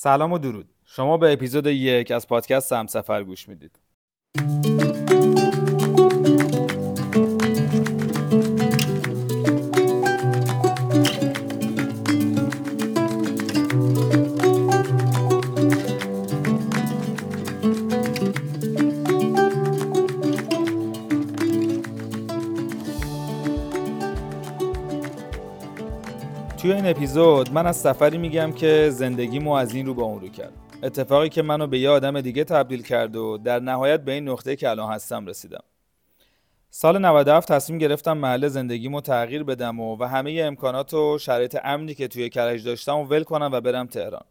سلام و درود. شما به اپیزود یک از پادکست سفر گوش می‌دید. توی این اپیزود من از سفری میگم که زندگیمو از این رو به اون رو کرد. اتفاقی که منو به یه آدم دیگه تبدیل کرد و در نهایت به این نقطه که الان هستم رسیدم. سال 97 تصمیم گرفتم محل زندگیمو تغییر بدم و, و همه امکانات و شرایط امنی که توی کرج داشتم و ول کنم و برم تهران.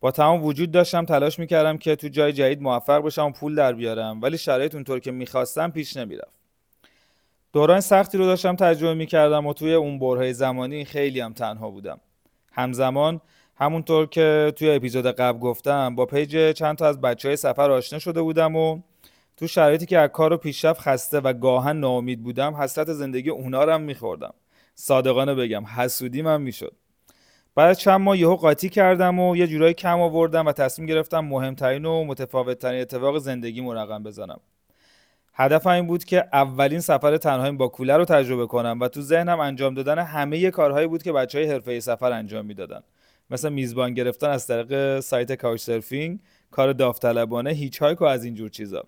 با تمام وجود داشتم تلاش می‌کردم که تو جای جدید موفق بشم و پول در بیارم ولی شرایط اونطور که می‌خواستم پیش نمی‌رفت. دوران سختی رو داشتم تجربه می‌کردم و توی اون برهای زمانی خیلی هم تنها بودم. همزمان همونطور که توی اپیزود قبل گفتم با پیج چند تا از بچه های سفر آشنا شده بودم و تو شرایطی که از کار و پیشرفت خسته و گاهن ناامید بودم حسرت زندگی اونا رو هم میخوردم. صادقانه بگم حسودی من می‌شد. بعد چند ماه یهو قاطی کردم و یه جورایی کم آوردم و تصمیم گرفتم مهمترین و متفاوتترین اتفاق زندگی رقم بزنم. هدف این بود که اولین سفر تنهایی با کوله رو تجربه کنم و تو ذهنم انجام دادن همه کارهایی بود که بچه های حرفه سفر انجام می‌دادن. مثل میزبان گرفتن از طریق سایت کاوچ سرفینگ کار داوطلبانه هیچ هایک و از اینجور چیزا.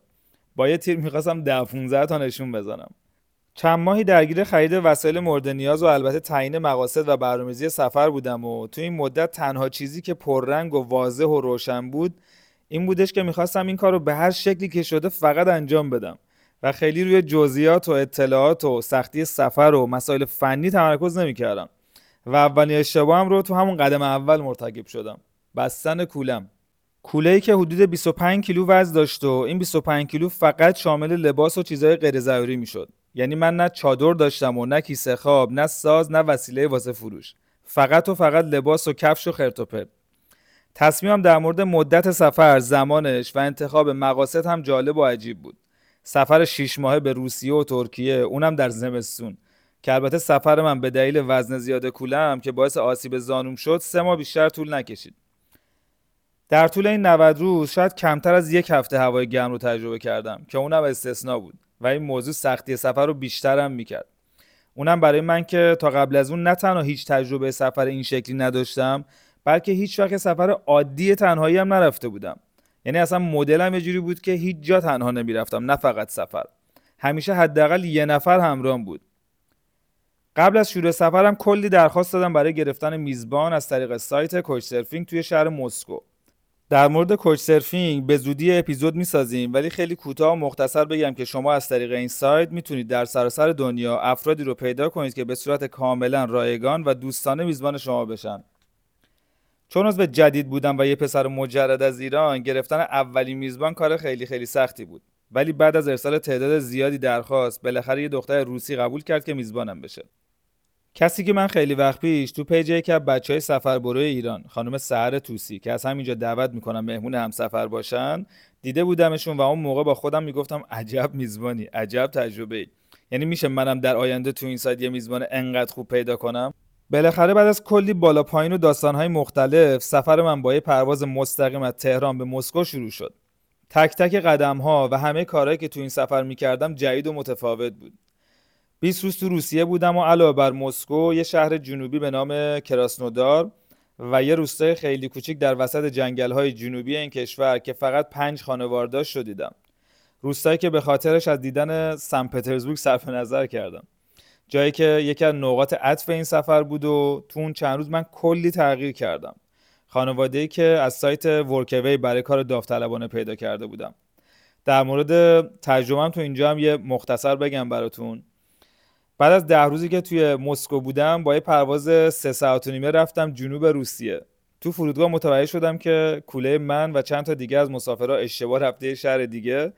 با یه تیر می‌خواستم ده 15 تا نشون بزنم. چند ماهی درگیر خرید وسایل مورد نیاز و البته تعیین مقاصد و برنامه‌ریزی سفر بودم و تو این مدت تنها چیزی که پررنگ و واضح و روشن بود این بودش که می‌خواستم این کار رو به هر شکلی که شده فقط انجام بدم. و خیلی روی جزئیات و اطلاعات و سختی سفر و مسائل فنی تمرکز نمی‌کردم. و اولین اشتباهم رو تو همون قدم اول مرتکب شدم. بستن کولم. کوله ای که حدود 25 کیلو وزن داشت و این 25 کیلو فقط شامل لباس و چیزهای غیر ضروری می‌شد. یعنی من نه چادر داشتم و نه کیسه خواب نه ساز نه وسیله واسه فروش. فقط و فقط لباس و کفش و خرت تصمیمم در مورد مدت سفر زمانش و انتخاب مقاصد هم جالب و عجیب بود. سفر شیش ماهه به روسیه و ترکیه اونم در زمستون. که البته سفر من به دلیل وزن زیاد کولم که باعث آسیب زانوم شد سه ماه بیشتر طول نکشید. در طول این 90 روز شاید کمتر از یک هفته هوای گرم رو تجربه کردم که اونم استثنا بود و این موضوع سختی سفر رو بیشترم می‌کرد. اونم برای من که تا قبل از اون نه تنها هیچ تجربه سفر این شکلی نداشتم بلکه هیچ وقت سفر عادی تنهایی هم نرفته بودم. یعنی اصلا مدلم یه جوری بود که هیچ جا تنها نمی‌رفتم نه فقط سفر. همیشه حداقل یه نفر همراهم بود. قبل از شروع سفرم کلی درخواست دادم برای گرفتن میزبان از طریق سایت کوچ سرفینگ توی شهر مسکو. در مورد کوچ سرفینگ به زودی اپیزود می‌سازیم ولی خیلی کوتاه و مختصر بگم که شما از طریق این سایت می‌تونید در سراسر دنیا افرادی رو پیدا کنید که به صورت کاملا رایگان و دوستانه میزبان شما بشن. چون عضو جدید بودم و یه پسر مجرد از ایران گرفتن اولین میزبان کار خیلی خیلی سختی بود. ولی بعد از ارسال تعداد زیادی درخواست بالاخره یه دختر روسی قبول کرد که میزبانم بشه. کسی که من خیلی وقت پیش تو پیج یکی از بچه های سفر بروی ایران خانم سهر توسی که از همینجا دعوت می‌کنم مهمون هم سفر باشن دیده بودمشون و اون موقع با خودم می‌گفتم عجب میزبانی عجب تجربه ای یعنی میشه منم در آینده تو این سایت یه میزبان انقدر خوب پیدا کنم؟ بالاخره بعد از کلی بالا پایین و داستانهای مختلف سفر من با یه پرواز مستقیم از تهران به مسکو شروع شد. تک تک قدم ها و همه کارهایی که تو این سفر می‌کردم جدید و متفاوت بود. 20 روز تو روسیه بودم و علاوه بر مسکو یه شهر جنوبی به نام کراسنودار و یه روستای خیلی کوچیک در وسط جنگل های جنوبی این کشور که فقط پنج خانوار داشت شدیدم روستایی که به خاطرش از دیدن سن پترزبورگ صرف نظر کردم. جایی که یکی از نقاط عطف این سفر بود و تو اون چند روز من کلی تغییر کردم. خانواده ای که از سایت ورکوی برای کار داوطلبانه پیدا کرده بودم. در مورد تجربهم تو اینجا هم یه مختصر بگم براتون. بعد از ده روزی که توی مسکو بودم با یه پرواز سه ساعت و نیمه رفتم جنوب روسیه. تو فرودگاه متوجه شدم که کوله من و چند تا دیگه از مسافرها اشتباه رفته شهر دیگه.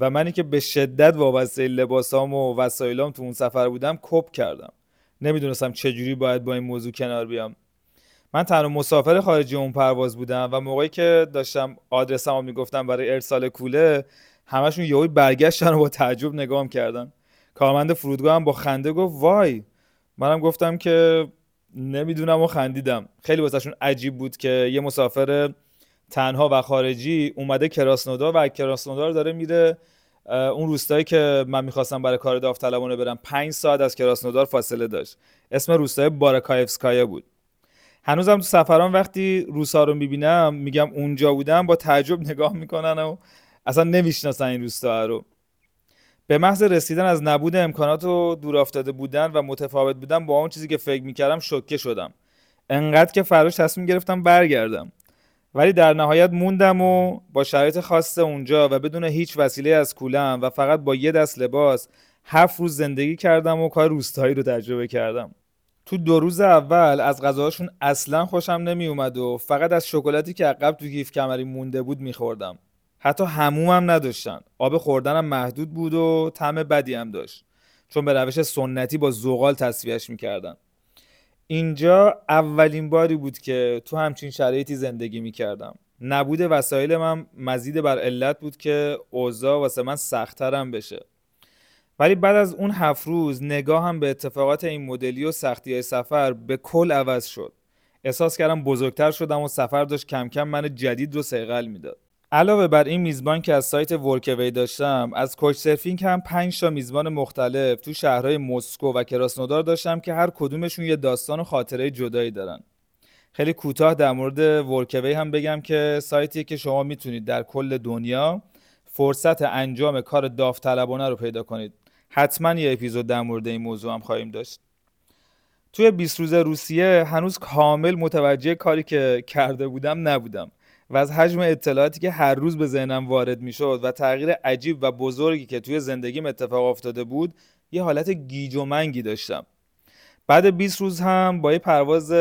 و منی که به شدت وابسته لباسام و وسایلام تو اون سفر بودم کپ کردم. نمی‌دونستم چجوری باید با این موضوع کنار بیام. من تنها مسافر خارجی اون پرواز بودم و موقعی که داشتم آدرسمو می‌گفتم برای ارسال کوله همشون یهو برگشتن و با تعجب نگام کردن کارمند فرودگاه هم با خنده گفت وای! منم گفتم که نمی‌دونم و خندیدم. خیلی واسهشون عجیب بود که یه مسافر تنها و خارجی اومده کراسنودار و کراسنودار داره میره اون روستایی که من می‌خواستم برای کار داوطلبانه برم پنج ساعت از کراسنودار فاصله داشت. اسم روستای بارکایفسکایا بود. هنوزم تو سفران وقتی روسا رو می‌بینم میگم اونجا بودم با تعجب نگاه می‌کنن و اصلا نمی‌شناسن این روستا رو. به محض رسیدن از نبود امکانات و دور افتاده بودن و متفاوت بودن با اون چیزی که فکر می‌کردم شوکه شدم. انقدر که فراش تصمیم گرفتم برگردم. ولی در نهایت موندم و با شرایط خاص اونجا و بدون هیچ وسیله از کولم و فقط با یه دست لباس هفت روز زندگی کردم و کار روستایی رو تجربه کردم. تو دو روز اول از غذاهاشون اصلا خوشم نمی اومد و فقط از شکلاتی که عقب تو کیف کمری مونده بود میخوردم. حتی همومم نداشتن. آب خوردنم محدود بود و طعم بدی هم داشت. چون به روش سنتی با زغال تصفیهش می‌کردن. اینجا اولین باری بود که تو همچین شرایطی زندگی می‌کردم. نبود وسایل من مزید بر علت بود که اوضاع واسه من سختترم بشه. ولی بعد از اون هفت روز نگاه هم به اتفاقات این مدلی و سختی های سفر به کل عوض شد. احساس کردم بزرگتر شدم و سفر داشت کم کم من جدید رو سیغل می‌داد. علاوه بر این میزبان که از سایت ورکوی داشتم از کوچ سرفینگ هم 5 تا میزبان مختلف تو شهرهای مسکو و کراسنودار داشتم که هر کدومشون یه داستان و خاطره جدایی دارن. خیلی کوتاه در مورد ورکوی هم بگم که سایتیه که شما می‌تونید در کل دنیا فرصت انجام کار داوطلبانه رو پیدا کنید. حتما یه اپیزود در مورد این موضوع هم خواهیم داشت. توی 20 روز روسیه هنوز کامل متوجه کاری که کرده بودم نبودم. و از حجم اطلاعاتی که هر روز به ذهنم وارد می‌شد و تغییر عجیب و بزرگی که توی زندگیم اتفاق افتاده بود یه حالت گیج و منگی داشتم. بعد 20 روز هم با یه پرواز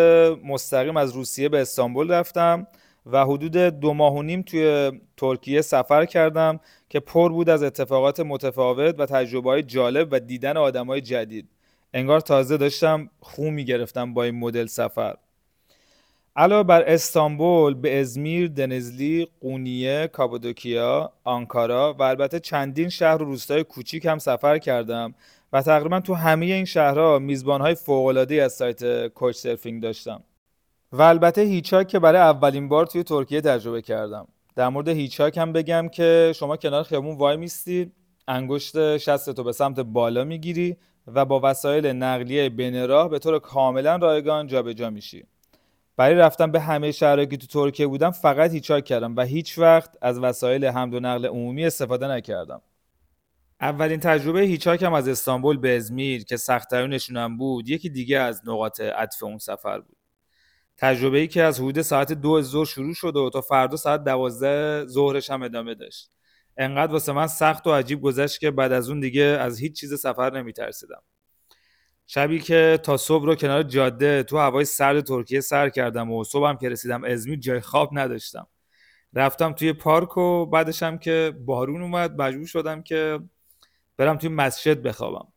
مستقیم از روسیه به استانبول رفتم و حدود دو ماه و نیم توی ترکیه سفر کردم که پر بود از اتفاقات متفاوت و تجربه های جالب و دیدن آدم های جدید. انگار تازه داشتم خون می‌گرفتم با این مدل سفر. علاوه بر استانبول به ازمیر، دنزلی، قونیه، کابادوکیا، آنکارا و البته چندین شهر و روستای کوچیک هم سفر کردم و تقریبا تو همه این شهرها میزبانهای فوق‌العاده‌ای از سایت کوچ سرفینگ داشتم. و البته هیچاک که برای اولین بار توی ترکیه تجربه کردم. در مورد هیچاک هم بگم که شما کنار خیابون وای میستی انگشت شست تو به سمت بالا می‌گیری و با وسایل نقلیه بین راه به طور کاملا رایگان جابجا میشی. برای رفتن به همه شهرهایی که تو ترکیه بودم فقط هیچاک کردم و هیچ وقت از وسایل حمل و نقل عمومی استفاده نکردم. اولین تجربه هیچاکم از استانبول به ازمیر که سختترینشون بود یکی دیگه از نقاط عطف اون سفر بود. تجربه ای که از حدود ساعت دو ظهر شروع شد و تا فردا ساعت دوازده ظهرش هم ادامه داشت. انقدر واسه من سخت و عجیب گذشت که بعد از اون دیگه از هیچ چیز سفر نمیترسیدم. شبی که تا صبح رو کنار جاده تو هوای سرد ترکیه سر کردم و صبحم که رسیدم ازمیر جای خواب نداشتم. رفتم توی پارک و بعدش هم که بارون اومد مجبور شدم که برم توی مسجد بخوابم.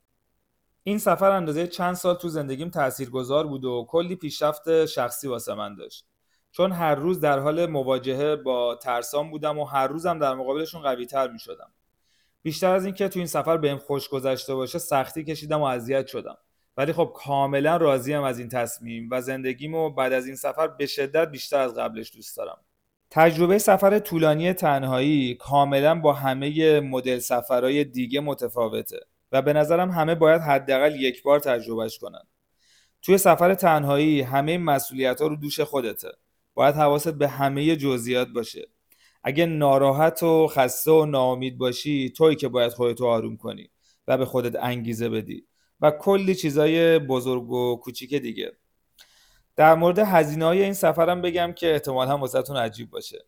این سفر اندازه چند سال تو زندگیم تاثیرگذار بود و کلی پیشرفت شخصی واسه من داشت. چون هر روز در حال مواجهه با ترسام بودم و هر روزم در مقابلشون قوی تر می شدم. بیشتر از اینکه تو این سفر بهم خوش گذشته باشه سختی کشیدم و اذیت شدم. ولی خب کاملا راضیم از این تصمیم و زندگیمو بعد از این سفر به شدت بیشتر از قبلش دوست دارم. تجربه سفر طولانی تنهایی کاملا با همه مدل سفرهای دیگه متفاوته و به نظرم همه باید حداقل یک بار تجربهش کنن. توی سفر تنهایی همه مسئولیت ها رو دوش خودته. باید حواست به همه جزئیات باشه. اگه ناراحت و خسته و ناامید باشی توی که باید خودتو آروم کنی و به خودت انگیزه بدی. و کلی چیزای بزرگ و کوچیک دیگه. در مورد هزینه های این سفرم بگم که احتمال هم واسهتون عجیب باشه.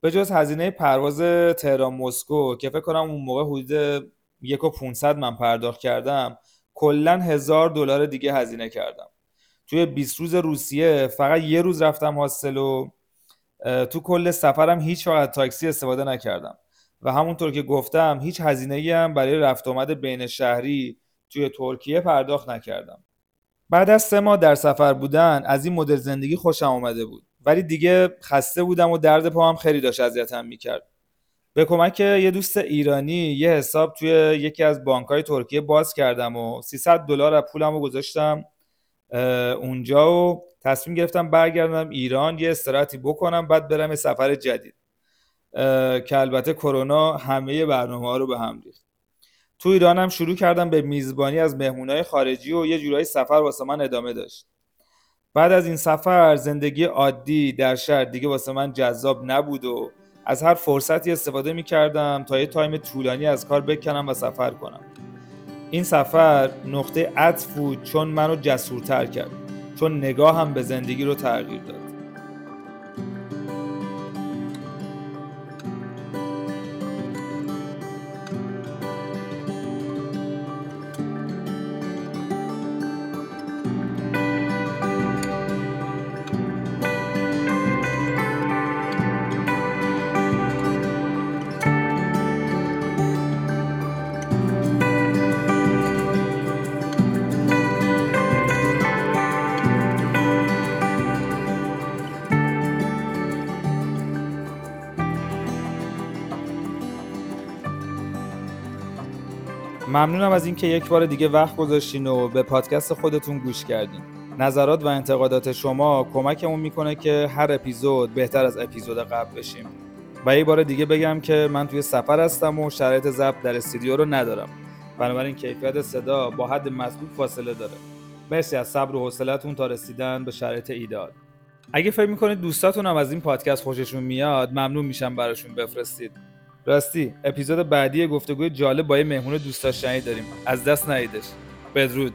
به جز هزینه پرواز تهران مسکو که فکر کنم اون موقع حدود یک و 500 من پرداخت کردم کلا هزار دلار دیگه هزینه کردم. توی 20 روز روسیه فقط یه روز رفتم هاستل و تو کل سفرم هیچ وقت تاکسی استفاده نکردم. و همونطور که گفتم هیچ هزینه هم برای رفت آمد بین شهری توی ترکیه پرداخت نکردم. بعد از سه ماه در سفر بودن از این مدل زندگی خوشم آمده بود. ولی دیگه خسته بودم و درد پاهم خیلی داشت اذیتم می‌کرد. به کمک یه دوست ایرانی یه حساب توی یکی از بانکهای ترکیه باز کردم و 300 دلار از پولم رو گذاشتم اونجا و تصمیم گرفتم برگردم ایران یه استراحتی بکنم بعد برم سفر جدید. که البته کرونا همه برنامه ها رو به هم ریخت. تو ایرانم شروع کردم به میزبانی از مهمونای خارجی و یه جورایی سفر واسه من ادامه داشت. بعد از این سفر زندگی عادی در شهر دیگه واسه من جذاب نبود و از هر فرصتی استفاده می کردم تا یه تایم طولانی از کار بکنم و سفر کنم. این سفر نقطه عطف بود چون منو جسورتر کرد چون نگاه هم به زندگی رو تغییر داد. ممنونم از اینکه یک بار دیگه وقت گذاشتین و به پادکست خودتون گوش کردین. نظرات و انتقادات شما کمکمون می‌کنه که هر اپیزود بهتر از اپیزود قبل بشیم. و یه بار دیگه بگم که من توی سفر هستم و شرایط ضبط در استودیو رو ندارم. بنابراین کیفیت صدا با حد مطلوب فاصله داره. مرسی از صبر و حوصلتون تا رسیدن به شرایط ایدال اگه فکر می‌کنید دوستاتون هم از این پادکست خوششون میاد ممنون میشم براشون بفرستید. راستی اپیزود بعدی گفتگوی جالب با یه مهمون دوست داشتنی داریم. از دست ندیدش. بدرود.